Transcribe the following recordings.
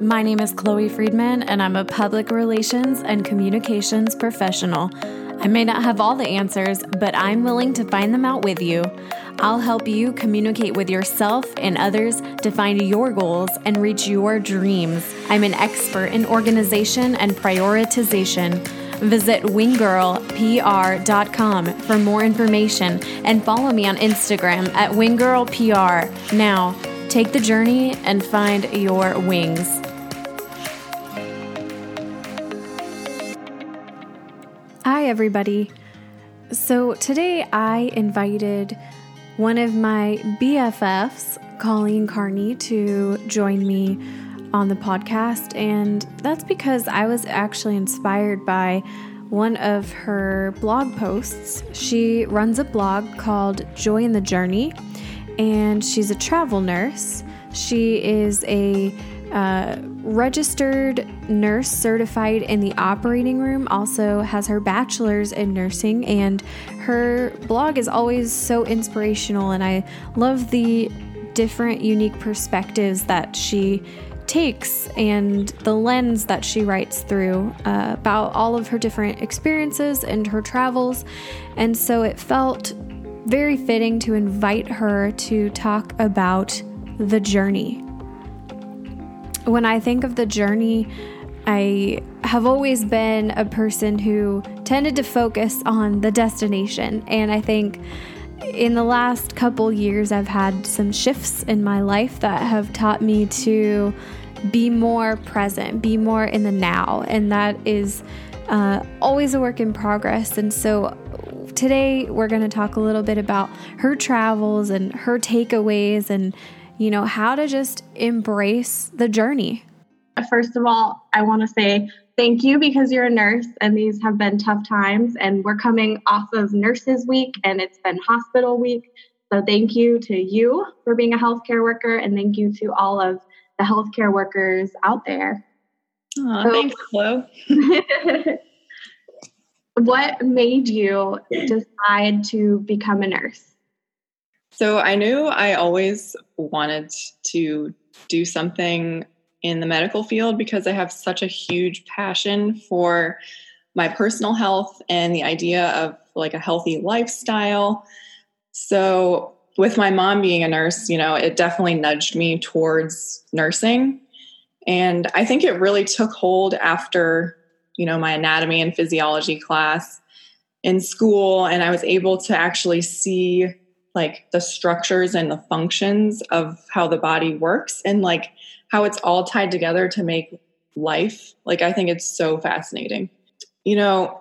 My name is Chloe Friedman, and I'm a public relations and communications professional. I may not have all the answers, but I'm willing to find them out with you. I'll help you communicate with yourself and others to find your goals and reach your dreams. I'm an expert in organization and prioritization. Visit winggirlpr.com for more information and follow me on Instagram at winggirlpr. Now, take the journey and find your wings. Everybody. So, today I invited one of my BFFs, Colleen Carney, to join me on the podcast. And that's because I was actually inspired by one of her blog posts. She runs a blog called Joy in the Journey, and she's a travel nurse. She is a uh, registered nurse certified in the operating room, also has her bachelor's in nursing, and her blog is always so inspirational. And I love the different, unique perspectives that she takes and the lens that she writes through uh, about all of her different experiences and her travels. And so it felt very fitting to invite her to talk about the journey. When I think of the journey, I have always been a person who tended to focus on the destination. And I think in the last couple years, I've had some shifts in my life that have taught me to be more present, be more in the now. And that is uh, always a work in progress. And so today we're going to talk a little bit about her travels and her takeaways and, you know, how to just embrace the journey. Uh, first of all, I want to say thank you because you're a nurse and these have been tough times. And we're coming off of Nurses Week and it's been hospital week. So thank you to you for being a healthcare worker and thank you to all of the healthcare workers out there. Aww, so, thanks, Flo. what made you decide to become a nurse? So I knew I always wanted to do something in the medical field because I have such a huge passion for my personal health and the idea of like a healthy lifestyle. So with my mom being a nurse, you know, it definitely nudged me towards nursing. And I think it really took hold after, you know, my anatomy and physiology class in school. And I was able to actually see like the structures and the functions of how the body works and like how it's all tied together to make life. Like, I think it's so fascinating. You know,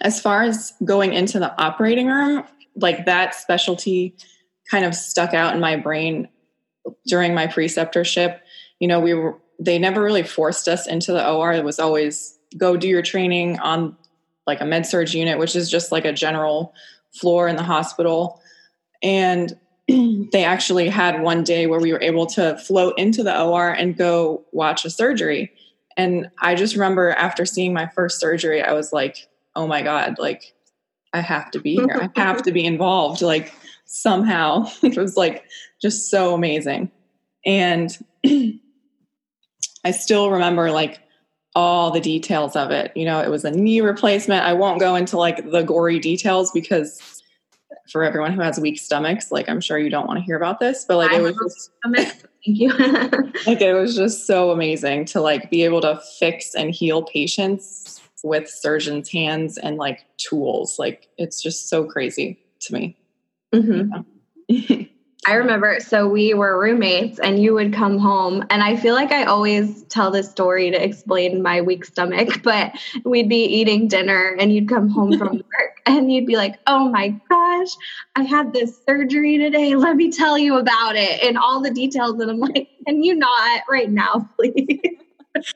as far as going into the operating room, like that specialty kind of stuck out in my brain during my preceptorship. You know, we were they never really forced us into the OR. It was always go do your training on like a med surg unit, which is just like a general floor in the hospital. And they actually had one day where we were able to float into the OR and go watch a surgery. And I just remember after seeing my first surgery, I was like, oh my God, like I have to be here. I have to be involved. Like somehow. it was like just so amazing. And I still remember like all the details of it. You know, it was a knee replacement. I won't go into like the gory details because for everyone who has weak stomachs, like I'm sure you don't want to hear about this, but like I it was just thank you. like it was just so amazing to like be able to fix and heal patients with surgeons' hands and like tools. Like it's just so crazy to me. Mm-hmm. I remember, so we were roommates, and you would come home, and I feel like I always tell this story to explain my weak stomach, but we'd be eating dinner, and you'd come home from work, and you'd be like, "Oh my gosh, I had this surgery today. Let me tell you about it and all the details." And I'm like, "Can you not right now, please?"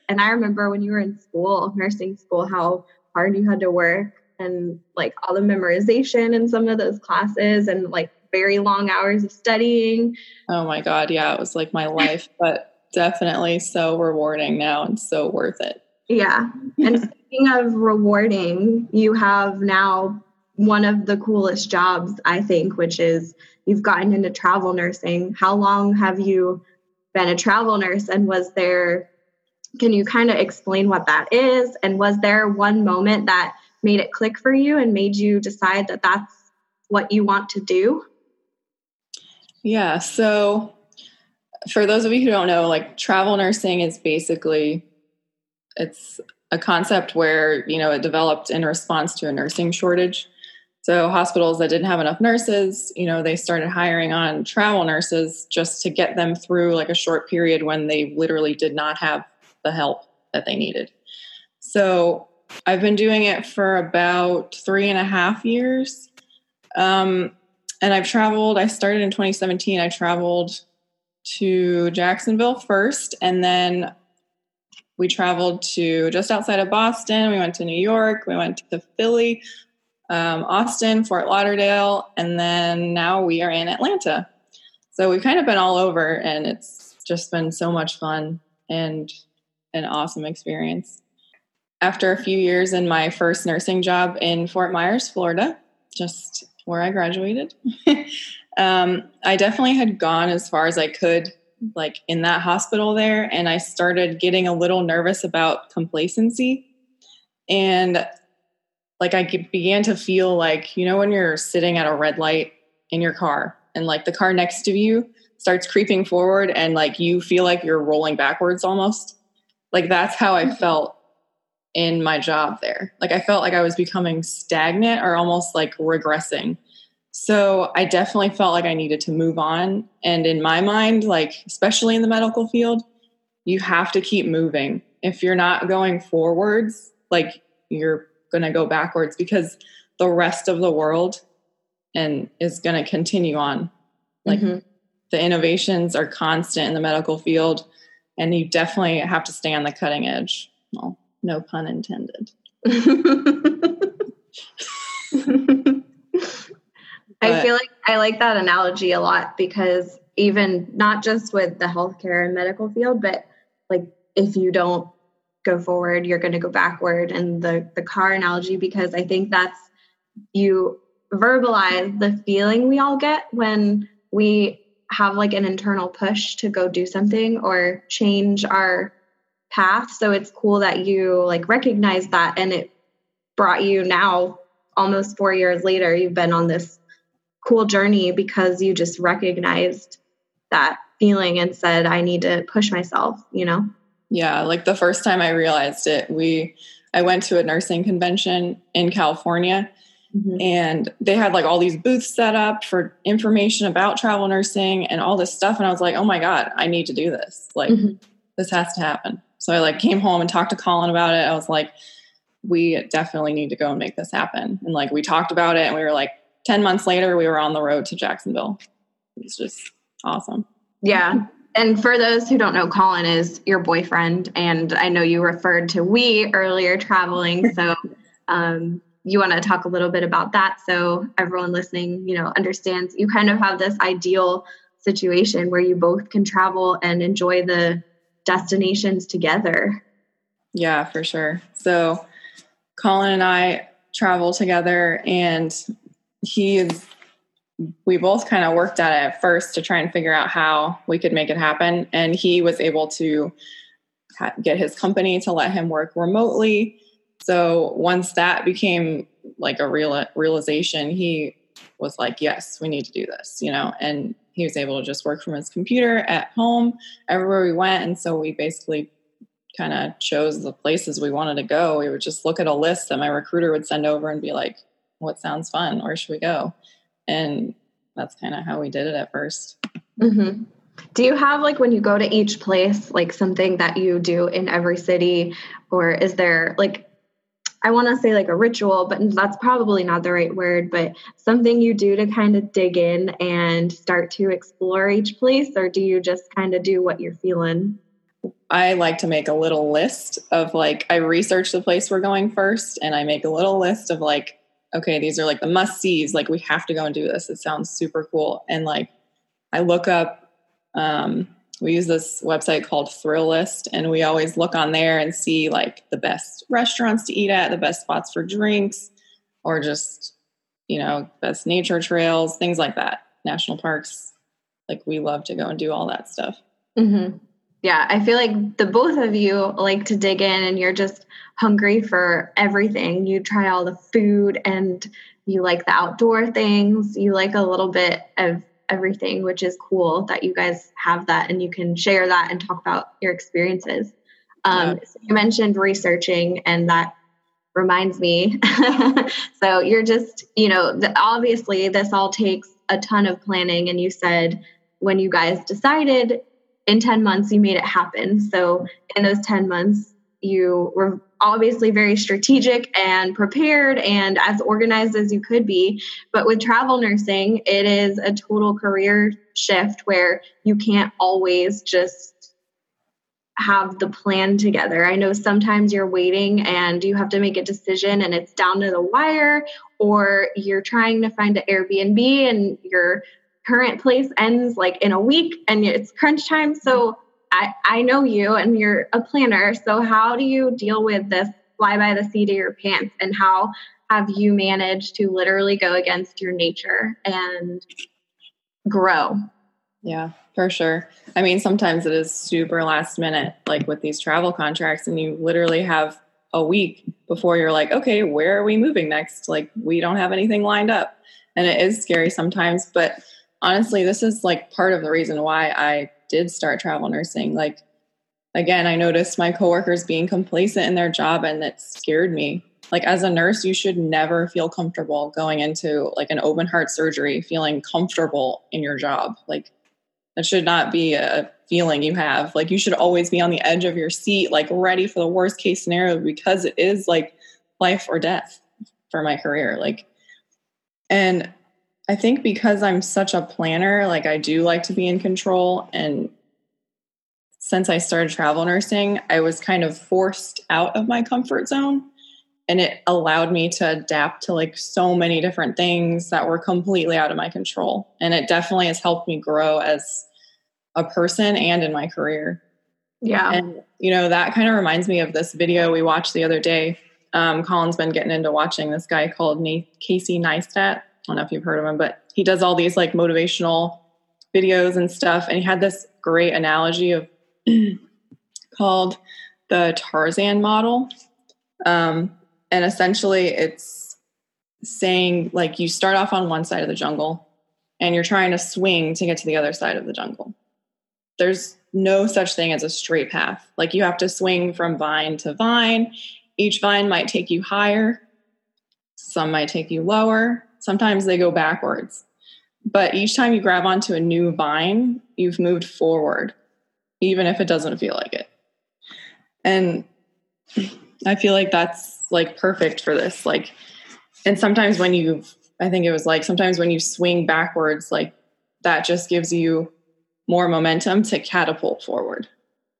and I remember when you were in school, nursing school, how hard you had to work and like all the memorization in some of those classes and like very long hours of studying. Oh my God. Yeah. It was like my life, but definitely so rewarding now and so worth it. Yeah. And speaking of rewarding, you have now one of the coolest jobs, I think, which is you've gotten into travel nursing. How long have you been a travel nurse? And was there can you kind of explain what that is? And was there one moment that made it click for you and made you decide that that's what you want to do? Yeah. So, for those of you who don't know, like travel nursing is basically it's a concept where you know it developed in response to a nursing shortage. So hospitals that didn't have enough nurses, you know, they started hiring on travel nurses just to get them through like a short period when they literally did not have the help that they needed. So I've been doing it for about three and a half years. Um, and I've traveled, I started in 2017. I traveled to Jacksonville first, and then we traveled to just outside of Boston. We went to New York, we went to Philly, um, Austin, Fort Lauderdale, and then now we are in Atlanta. So we've kind of been all over, and it's just been so much fun and an awesome experience. After a few years in my first nursing job in Fort Myers, Florida, just where I graduated, um, I definitely had gone as far as I could like in that hospital there and I started getting a little nervous about complacency. And like I began to feel like you know when you're sitting at a red light in your car and like the car next to you starts creeping forward and like you feel like you're rolling backwards almost? Like that's how I mm-hmm. felt in my job there like I felt like I was becoming stagnant or almost like regressing so I definitely felt like I needed to move on. And in my mind, like, especially in the medical field, you have to keep moving. If you're not going forwards, like, you're going to go backwards because the rest of the world and is going to continue on. Like, mm-hmm. the innovations are constant in the medical field, and you definitely have to stay on the cutting edge. Well, no pun intended. I feel like I like that analogy a lot because even not just with the healthcare and medical field, but like if you don't go forward, you're going to go backward. And the the car analogy because I think that's you verbalize the feeling we all get when we have like an internal push to go do something or change our path. So it's cool that you like recognize that and it brought you now almost 4 years later you've been on this cool journey because you just recognized that feeling and said, I need to push myself, you know? Yeah, like the first time I realized it, we I went to a nursing convention in California mm-hmm. and they had like all these booths set up for information about travel nursing and all this stuff and I was like, "Oh my god, I need to do this. Like mm-hmm. this has to happen." So I like came home and talked to Colin about it. I was like, "We definitely need to go and make this happen." And like we talked about it and we were like, 10 months later, we were on the road to Jacksonville. It's just awesome. Yeah. And for those who don't know, Colin is your boyfriend. And I know you referred to we earlier traveling. So um, you want to talk a little bit about that so everyone listening, you know, understands you kind of have this ideal situation where you both can travel and enjoy the destinations together. Yeah, for sure. So Colin and I travel together and he is we both kind of worked at it at first to try and figure out how we could make it happen and he was able to get his company to let him work remotely so once that became like a real realization he was like yes we need to do this you know and he was able to just work from his computer at home everywhere we went and so we basically kind of chose the places we wanted to go we would just look at a list that my recruiter would send over and be like what sounds fun? Where should we go? And that's kind of how we did it at 1st mm-hmm. Do you have like when you go to each place, like something that you do in every city, or is there like I want to say like a ritual, but that's probably not the right word, but something you do to kind of dig in and start to explore each place, or do you just kind of do what you're feeling? I like to make a little list of like, I research the place we're going first, and I make a little list of like okay, these are like the must sees. Like we have to go and do this. It sounds super cool. And like I look up, um, we use this website called Thrillist, and we always look on there and see like the best restaurants to eat at, the best spots for drinks, or just you know best nature trails, things like that. National parks, like we love to go and do all that stuff. Mm-hmm. Yeah, I feel like the both of you like to dig in and you're just hungry for everything. You try all the food and you like the outdoor things. You like a little bit of everything, which is cool that you guys have that and you can share that and talk about your experiences. Um, yeah. so you mentioned researching, and that reminds me. so you're just, you know, the, obviously this all takes a ton of planning. And you said when you guys decided in 10 months, you made it happen. So in those 10 months, you were obviously very strategic and prepared and as organized as you could be. But with travel nursing, it is a total career shift where you can't always just have the plan together. I know sometimes you're waiting and you have to make a decision and it's down to the wire, or you're trying to find an Airbnb and your current place ends like in a week and it's crunch time. So I, I know you and you're a planner. So, how do you deal with this fly by the seat of your pants? And how have you managed to literally go against your nature and grow? Yeah, for sure. I mean, sometimes it is super last minute, like with these travel contracts, and you literally have a week before you're like, okay, where are we moving next? Like, we don't have anything lined up. And it is scary sometimes. But honestly, this is like part of the reason why I did start travel nursing. Like, again, I noticed my coworkers being complacent in their job and that scared me. Like, as a nurse, you should never feel comfortable going into like an open heart surgery, feeling comfortable in your job. Like, that should not be a feeling you have. Like, you should always be on the edge of your seat, like ready for the worst case scenario because it is like life or death for my career. Like, and I think because I'm such a planner, like I do like to be in control. And since I started travel nursing, I was kind of forced out of my comfort zone. And it allowed me to adapt to like so many different things that were completely out of my control. And it definitely has helped me grow as a person and in my career. Yeah. And, you know, that kind of reminds me of this video we watched the other day. Um, Colin's been getting into watching this guy called Nate, Casey Neistat don't know if you've heard of him, but he does all these like motivational videos and stuff. And he had this great analogy of called the Tarzan model. Um, and essentially, it's saying like you start off on one side of the jungle and you're trying to swing to get to the other side of the jungle. There's no such thing as a straight path. Like you have to swing from vine to vine. Each vine might take you higher, some might take you lower, Sometimes they go backwards. But each time you grab onto a new vine, you've moved forward, even if it doesn't feel like it. And I feel like that's like perfect for this. Like, and sometimes when you, I think it was like sometimes when you swing backwards, like that just gives you more momentum to catapult forward.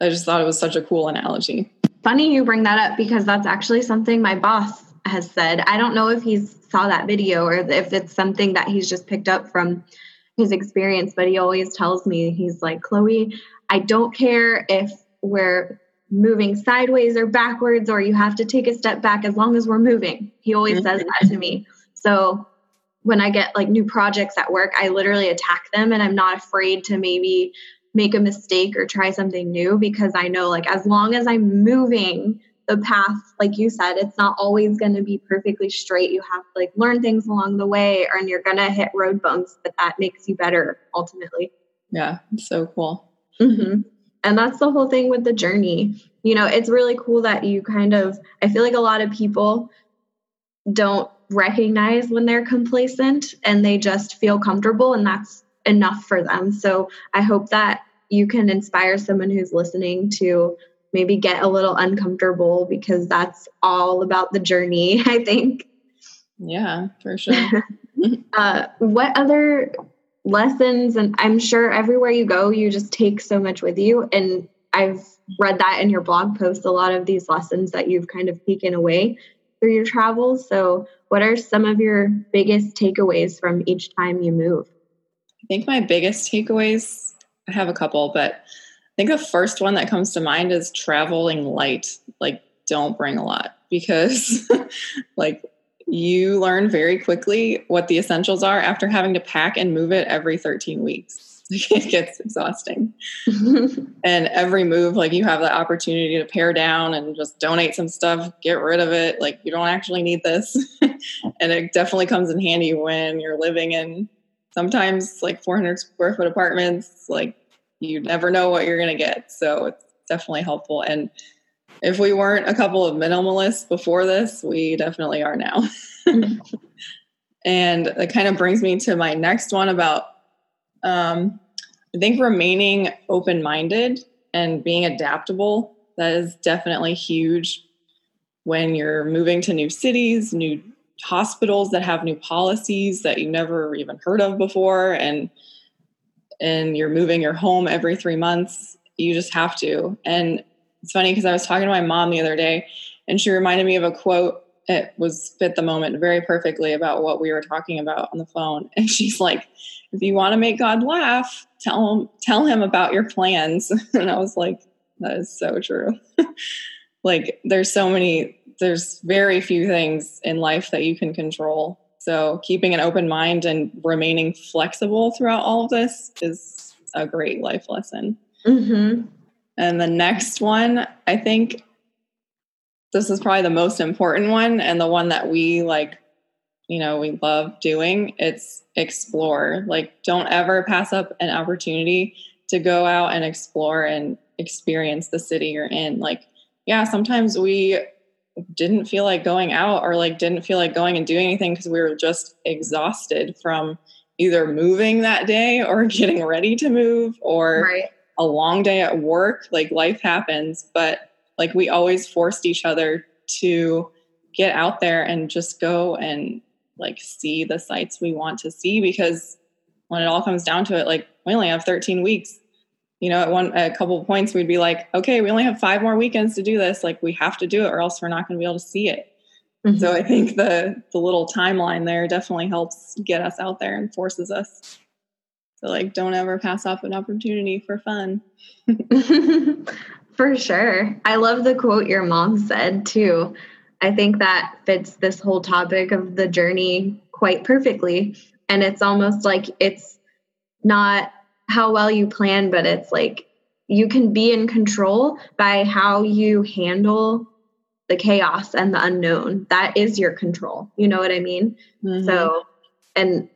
I just thought it was such a cool analogy. Funny you bring that up because that's actually something my boss has said. I don't know if he's saw that video or if it's something that he's just picked up from his experience, but he always tells me he's like, "Chloe, I don't care if we're moving sideways or backwards or you have to take a step back as long as we're moving." He always says that to me. So when I get like new projects at work, I literally attack them and I'm not afraid to maybe make a mistake or try something new because I know like as long as I'm moving the path, like you said, it's not always going to be perfectly straight. You have to like learn things along the way, and you're going to hit road bumps, but that makes you better ultimately. Yeah, so cool. Mm-hmm. And that's the whole thing with the journey. You know, it's really cool that you kind of, I feel like a lot of people don't recognize when they're complacent and they just feel comfortable, and that's enough for them. So I hope that you can inspire someone who's listening to maybe get a little uncomfortable because that's all about the journey, I think. Yeah, for sure. uh, what other lessons, and I'm sure everywhere you go, you just take so much with you. And I've read that in your blog post, a lot of these lessons that you've kind of taken away through your travels. So, what are some of your biggest takeaways from each time you move? I think my biggest takeaways, I have a couple, but think the first one that comes to mind is traveling light. Like, don't bring a lot because, like, you learn very quickly what the essentials are after having to pack and move it every 13 weeks. it gets exhausting. and every move, like you have the opportunity to pare down and just donate some stuff, get rid of it. Like you don't actually need this. and it definitely comes in handy when you're living in sometimes like 400 square foot apartments. Like you never know what you're going to get. So it's definitely helpful. And if we weren't a couple of minimalists before this, we definitely are now. and it kind of brings me to my next one about um, I think remaining open minded and being adaptable. That is definitely huge when you're moving to new cities, new hospitals that have new policies that you never even heard of before, and and you're moving your home every three months. You just have to. And it's funny because I was talking to my mom the other day, and she reminded me of a quote. It was fit the moment very perfectly about what we were talking about on the phone. And she's like, if you want to make God laugh, tell him tell him about your plans. and I was like, that is so true. like there's so many there's very few things in life that you can control. So keeping an open mind and remaining flexible throughout all of this is a great life lesson. Mm-hmm. And the next one, I think this is probably the most important one and the one that we like you know we love doing it's explore like don't ever pass up an opportunity to go out and explore and experience the city you're in like yeah sometimes we didn't feel like going out or like didn't feel like going and doing anything because we were just exhausted from either moving that day or getting ready to move or right. a long day at work like life happens but like we always forced each other to get out there and just go and like see the sites we want to see because when it all comes down to it like we only have 13 weeks you know at one at a couple of points we'd be like okay we only have five more weekends to do this. Like we have to do it or else we're not going to be able to see it. Mm-hmm. so i think the the little timeline there definitely helps get us out there and forces us to like don't ever pass off an opportunity for fun. For sure. I love the quote your mom said too. I think that fits this whole topic of the journey quite perfectly. And it's almost like it's not how well you plan, but it's like you can be in control by how you handle the chaos and the unknown. That is your control. You know what I mean? Mm-hmm. So, and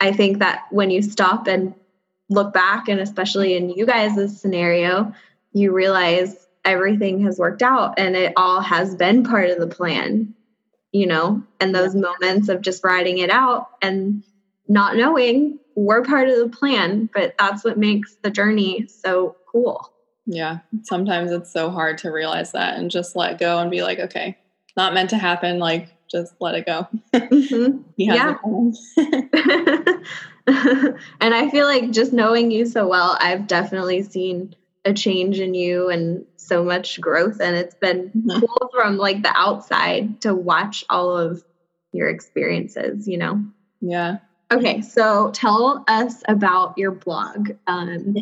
I think that when you stop and look back, and especially in you guys' scenario, you realize everything has worked out and it all has been part of the plan, you know, and those yeah. moments of just riding it out and not knowing we're part of the plan, but that's what makes the journey so cool. Yeah. Sometimes it's so hard to realize that and just let go and be like, okay, not meant to happen. Like, just let it go. Mm-hmm. yeah. and I feel like just knowing you so well, I've definitely seen a change in you and so much growth and it's been mm-hmm. cool from like the outside to watch all of your experiences you know yeah okay so tell us about your blog um,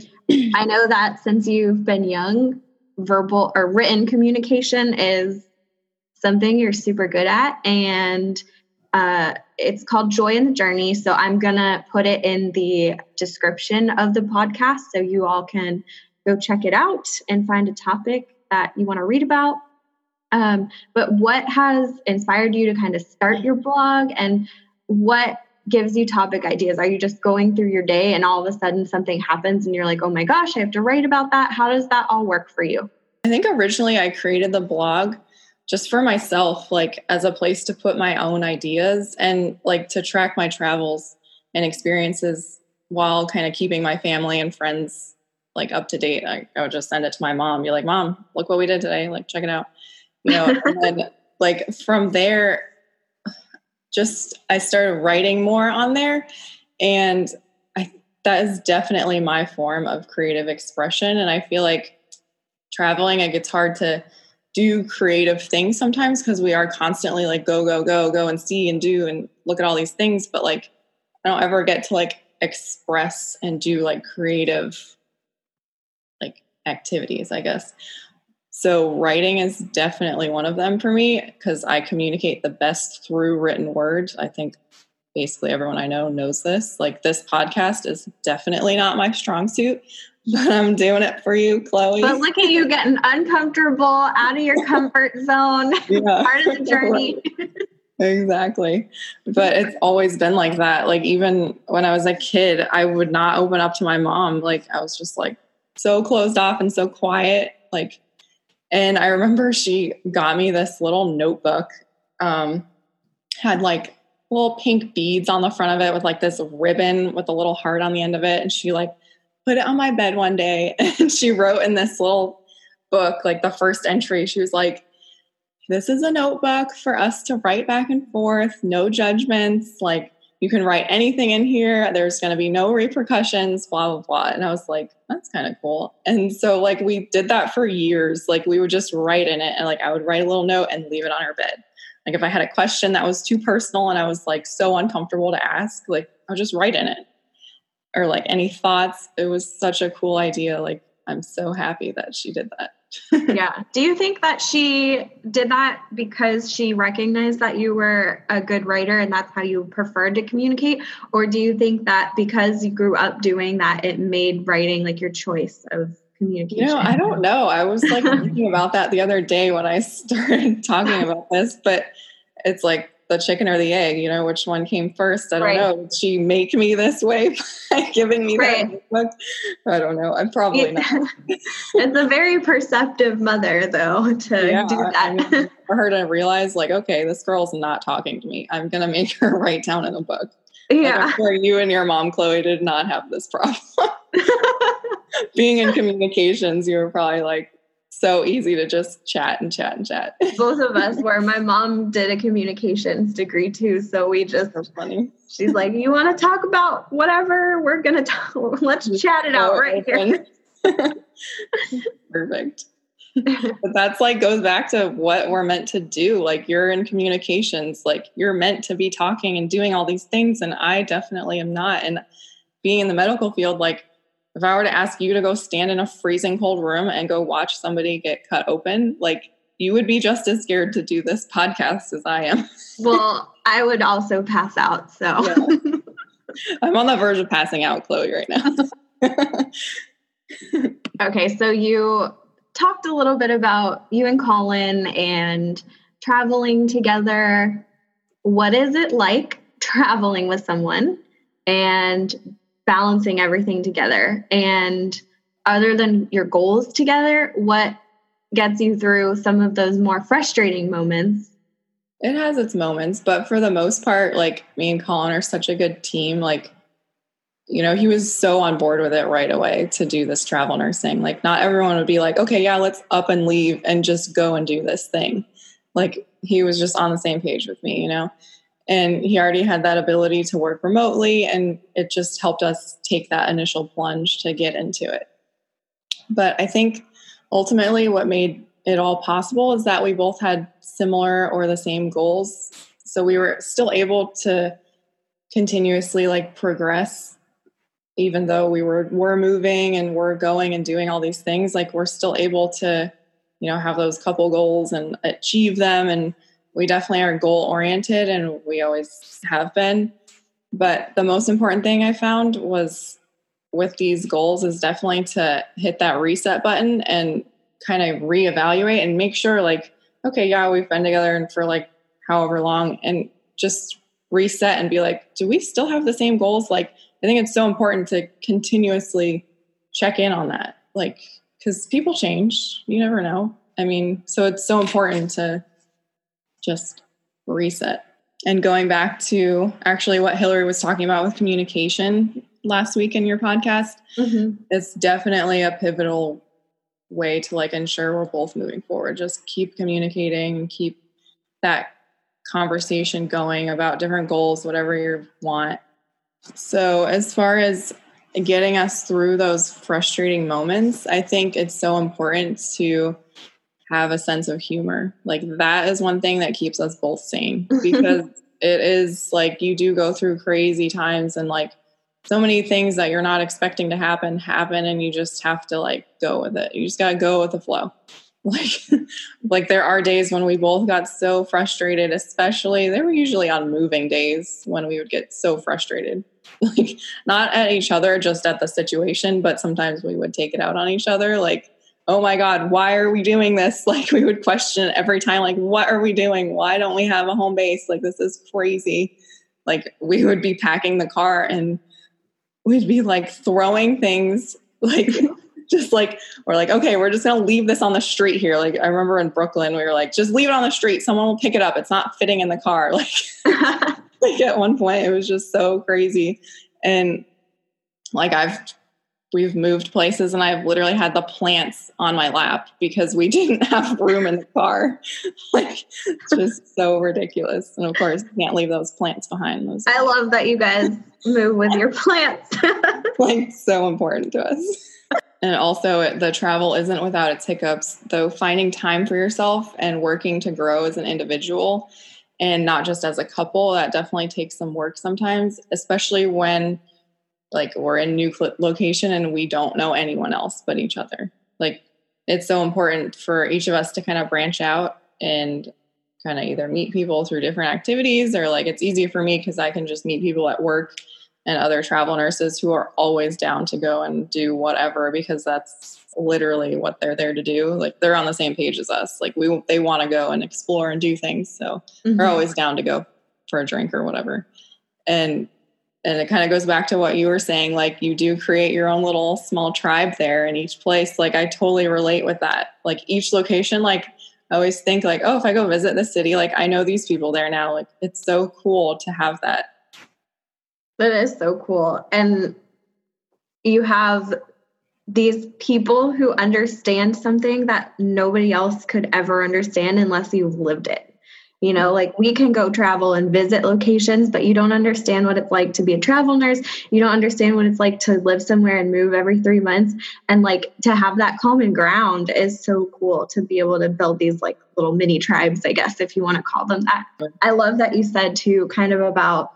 i know that since you've been young verbal or written communication is something you're super good at and uh, it's called joy in the journey so i'm gonna put it in the description of the podcast so you all can go check it out and find a topic that you want to read about. Um, but what has inspired you to kind of start your blog and what gives you topic ideas? Are you just going through your day and all of a sudden something happens and you're like, oh my gosh, I have to write about that? How does that all work for you? I think originally I created the blog just for myself, like as a place to put my own ideas and like to track my travels and experiences while kind of keeping my family and friends like up to date. I, I would just send it to my mom. Be like, Mom, look what we did today. Like, check it out. You know, and then like from there, just I started writing more on there, and I that is definitely my form of creative expression. And I feel like traveling, it gets hard to do creative things sometimes because we are constantly like go go go go and see and do and look at all these things but like i don't ever get to like express and do like creative like activities, I guess. So, writing is definitely one of them for me because I communicate the best through written words. I think basically everyone I know knows this. Like this podcast is definitely not my strong suit, but I'm doing it for you, Chloe. But look at you getting uncomfortable, out of your comfort zone. Yeah. Part of the journey. exactly. But it's always been like that. Like even when I was a kid, I would not open up to my mom. Like I was just like so closed off and so quiet. Like and I remember she got me this little notebook. Um had like little pink beads on the front of it with like this ribbon with a little heart on the end of it. And she like put it on my bed one day and she wrote in this little book, like the first entry, she was like, This is a notebook for us to write back and forth, no judgments. Like, you can write anything in here. There's going to be no repercussions, blah, blah, blah. And I was like, that's kind of cool. And so, like, we did that for years. Like, we would just write in it and, like, I would write a little note and leave it on her bed. Like if I had a question that was too personal and I was like so uncomfortable to ask, like I'll just write in it. Or like any thoughts. It was such a cool idea. Like I'm so happy that she did that. Yeah. Do you think that she did that because she recognized that you were a good writer and that's how you preferred to communicate? Or do you think that because you grew up doing that, it made writing like your choice of communication? Know, I don't know. I was like thinking about that the other day when I started talking about this, but it's like the chicken or the egg, you know, which one came first? I don't right. know. Did she make me this way by giving me right. that book? I don't know. I'm probably not. it's a very perceptive mother, though, to yeah, do that. I mean, for her to realize, like, okay, this girl's not talking to me. I'm going to make her write down in a book. Yeah. Like, where you and your mom, Chloe, did not have this problem. being in communications, you were probably like so easy to just chat and chat and chat. Both of us were. My mom did a communications degree too, so we just That's funny. She's like, "You want to talk about whatever? We're gonna talk. Let's just chat it out right open. here." Perfect. but that's like goes back to what we're meant to do. Like you're in communications, like you're meant to be talking and doing all these things, and I definitely am not. And being in the medical field, like if I were to ask you to go stand in a freezing cold room and go watch somebody get cut open, like you would be just as scared to do this podcast as I am. well, I would also pass out. So yeah. I'm on the verge of passing out, Chloe, right now. okay, so you talked a little bit about you and Colin and traveling together. What is it like traveling with someone and balancing everything together. And other than your goals together, what gets you through some of those more frustrating moments? It has its moments, but for the most part, like me and Colin are such a good team. Like, you know, he was so on board with it right away to do this travel nursing. Like, not everyone would be like, okay, yeah, let's up and leave and just go and do this thing. Like, he was just on the same page with me, you know? And he already had that ability to work remotely and it just helped us take that initial plunge to get into it. But i think ultimately what made it all possible is that we both had similar or the same goals. So we were still able to continuously like progress even though we were were moving and we're going and doing all these things like we're still able to you know have those couple goals and achieve them. And we definitely are goal oriented and we always have been. But the most important thing I found was with these goals is definitely to hit that reset button and kind of reevaluate and make sure like, okay, yeah, we've been together and for like however long and just reset and be like, do we still have the same goals? Like, I think it's so important to continuously check in on that. Like, because people change, you never know. I mean, so it's so important to just reset. And going back to actually what Hillary was talking about with communication last week in your podcast, mm-hmm. it's definitely a pivotal way to like ensure we're both moving forward. Just keep communicating, keep that conversation going about different goals, whatever you want. So, as far as getting us through those frustrating moments, I think it's so important to have a sense of humor. Like that is one thing that keeps us both sane because it is like you do go through crazy times and like so many things that you're not expecting to happen happen and you just have to like go with it. You just got to go with the flow. like like there are days when we both got so frustrated especially they were usually on moving days when we would get so frustrated like not at each other just at the situation but sometimes we would take it out on each other like oh my god why are we doing this? Like we would question every time like what are we doing? Why don't we have a home base? Like this is crazy. Like we would be packing the car and we'd be like throwing things like just like we're like okay we're just gonna leave this on the street here. Like i remember in brooklyn we were like just leave it on the street. Someone will pick it up. It's not fitting in the car. Like like at one point it was just so crazy. And like i've we've moved places and i've literally had the plants on my lap because we didn't have room in the car. Like it's just so ridiculous. And of course you can't leave those plants behind. Those i love that you guys move with your plants. Like so important to us. And also the travel isn't without its hiccups though finding time for yourself and working to grow as an individual and not just as a couple that definitely takes some work sometimes especially when like we're in new location and we don't know anyone else but each other like it's so important for each of us to kind of branch out and kind of either meet people through different activities or like it's easy for me because i can just meet people at work and other travel nurses who are always down to go and do whatever because that's literally what they're there to do. Like they're on the same page as us. Like we they want to go and explore and do things, so mm-hmm. they're always down to go for a drink or whatever. And and it kind of goes back to what you were saying like you do create your own little small tribe there in each place. Like I totally relate with that. Like each location like I always think like, oh, if I go visit the city, like I know these people there now. Like it's so cool to have that that is so cool. And you have these people who understand something that nobody else could ever understand unless you've lived it. You know, like we can go travel and visit locations, but you don't understand what it's like to be a travel nurse. You don't understand what it's like to live somewhere and move every three months. And like to have that common ground is so cool to be able to build these like little mini tribes, I guess, if you want to call them that. I love that you said too, kind of about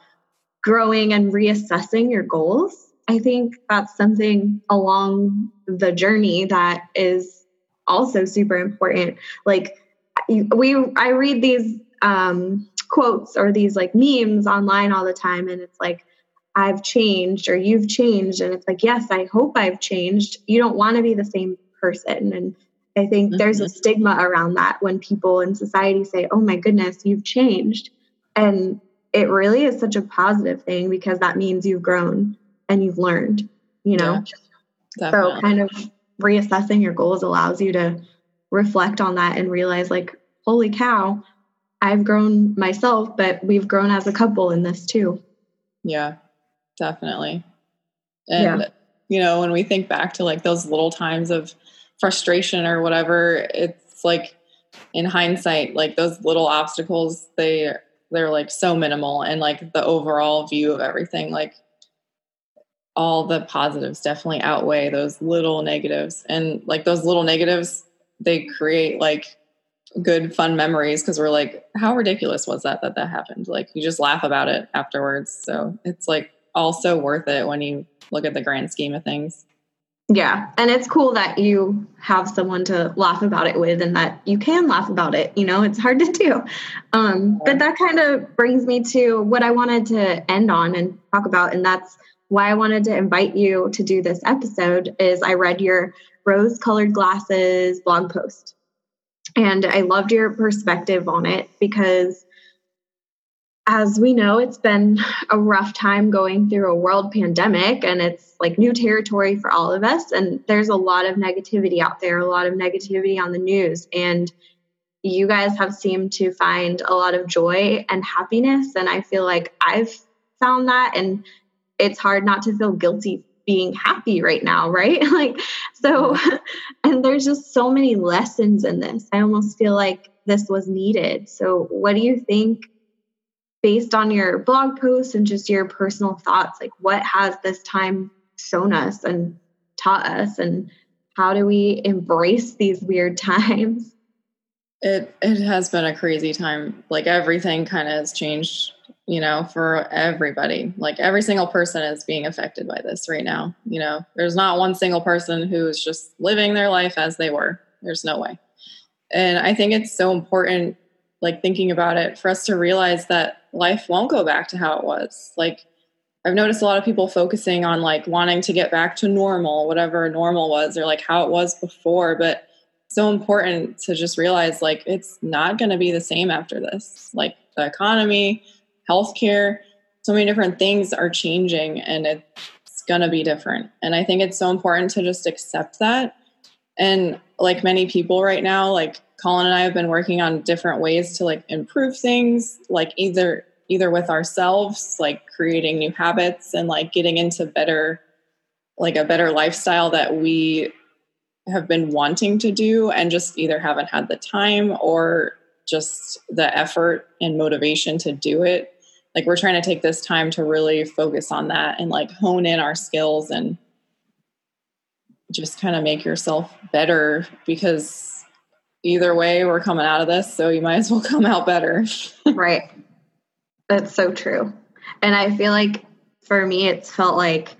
growing and reassessing your goals. I think that's something along the journey that is also super important. Like we I read these um, quotes or these like memes online all the time and it's like I've changed or you've changed and it's like yes, I hope I've changed. You don't want to be the same person and I think mm-hmm. there's a stigma around that when people in society say, "Oh my goodness, you've changed." And it really is such a positive thing because that means you've grown and you've learned, you know? Yeah, so kind of reassessing your goals allows you to reflect on that and realize like, holy cow, I've grown myself, but we've grown as a couple in this too. Yeah, definitely. And yeah. you know, when we think back to like those little times of frustration or whatever, it's like in hindsight, like those little obstacles, they they're like so minimal and like the overall view of everything like all the positives definitely outweigh those little negatives and like those little negatives they create like good fun memories because we're like how ridiculous was that that that happened like you just laugh about it afterwards so it's like also worth it when you look at the grand scheme of things yeah. And it's cool that you have someone to laugh about it with and that you can laugh about it. You know, it's hard to do. Um, but that kind of brings me to what I wanted to end on and talk about. And that's why I wanted to invite you to do this episode is I read your rose colored glasses blog post. And I loved your perspective on it because as we know, it's been a rough time going through a world pandemic and it's like new territory for all of us. And there's a lot of negativity out there, a lot of negativity on the news. And you guys have seemed to find a lot of joy and happiness. And I feel like I've found that. And it's hard not to feel guilty being happy right now, right? like, so, mm-hmm. and there's just so many lessons in this. I almost feel like this was needed. So, what do you think? based on your blog posts and just your personal thoughts like what has this time shown us and taught us and how do we embrace these weird times it it has been a crazy time like everything kind of has changed you know for everybody like every single person is being affected by this right now you know there's not one single person who's just living their life as they were there's no way And I think it's so important, like thinking about it, for us to realize that life won't go back to how it was. Like, I've noticed a lot of people focusing on like wanting to get back to normal, whatever normal was, or like how it was before. But so important to just realize like it's not going to be the same after this. Like the economy, healthcare, so many different things are changing and it's going to be different. And I think it's so important to just accept that. And like many people right now, like Colin and I have been working on different ways to like improve things, like either either with ourselves, like creating new habits and like getting into better like a better lifestyle that we have been wanting to do and just either haven't had the time or just the effort and motivation to do it. Like we're trying to take this time to really focus on that and like hone in our skills and just kind of make yourself better because either way we're coming out of this so you might as well come out better. right. That's so true. And I feel like for me it's felt like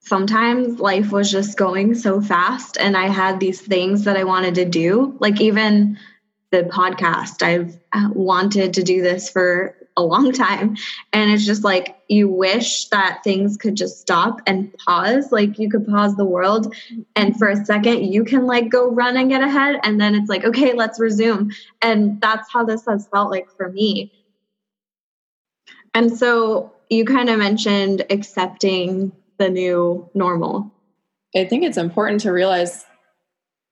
sometimes life was just going so fast and I had these things that I wanted to do. Like even the podcast, I've uh, wanted to do this for a long time. And it's just like you wish that things could just stop and pause. Like you could pause the world and for a second you can like go run and get ahead. And then it's like, okay, let's resume. And that's how this has felt like for me. And so you kind of mentioned accepting the new normal? I think it's important to realize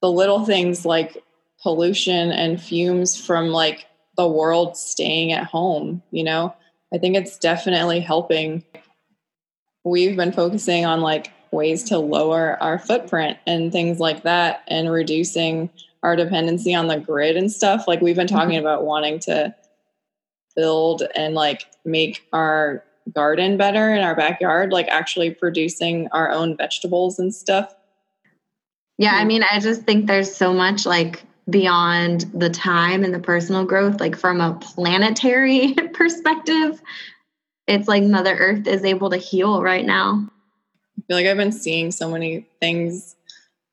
the little things like pollution and fumes from like the world staying at home, you know? I think it's definitely helping. We've been focusing on like ways to lower our footprint and things like that and reducing our dependency on the grid and stuff. Like we've been talking mm-hmm. about wanting to build and like make our garden better in our backyard, like actually producing our own vegetables and stuff. Yeah, I mean, I just think there's so much like beyond the time and the personal growth, like from a planetary perspective, it's like Mother Earth is able to heal right now. I feel like I've been seeing so many things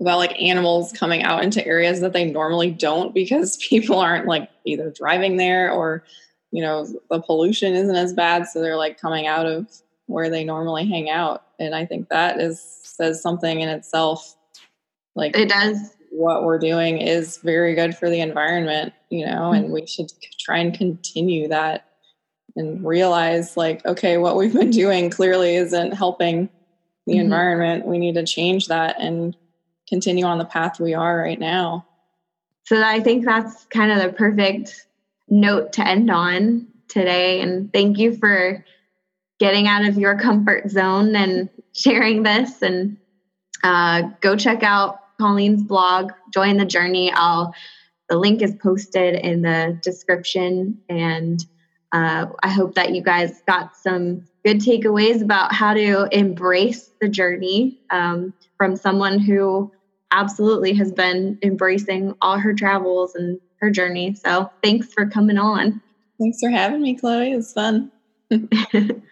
about like animals coming out into areas that they normally don't because people aren't like either driving there or you know the pollution isn't as bad so they're like coming out of where they normally hang out. And i think that is says something in itself. Like it does what we're doing is very good for the environment you know and we should try and continue that and realize like okay what we've been doing clearly isn't helping the mm-hmm. environment we need to change that and continue on the path we are right now so i think that's kind of the perfect note to end on today. And thank you for getting out of your comfort zone and sharing this. And uh, go check out Colleen's blog, Join the Journey. I'll the link is posted in the description, and uh, I hope that you guys got some good takeaways about how to embrace the journey um, from someone who absolutely has been embracing all her travels and her journey. So thanks for coming on. Thanks for having me, Chloe. It was fun.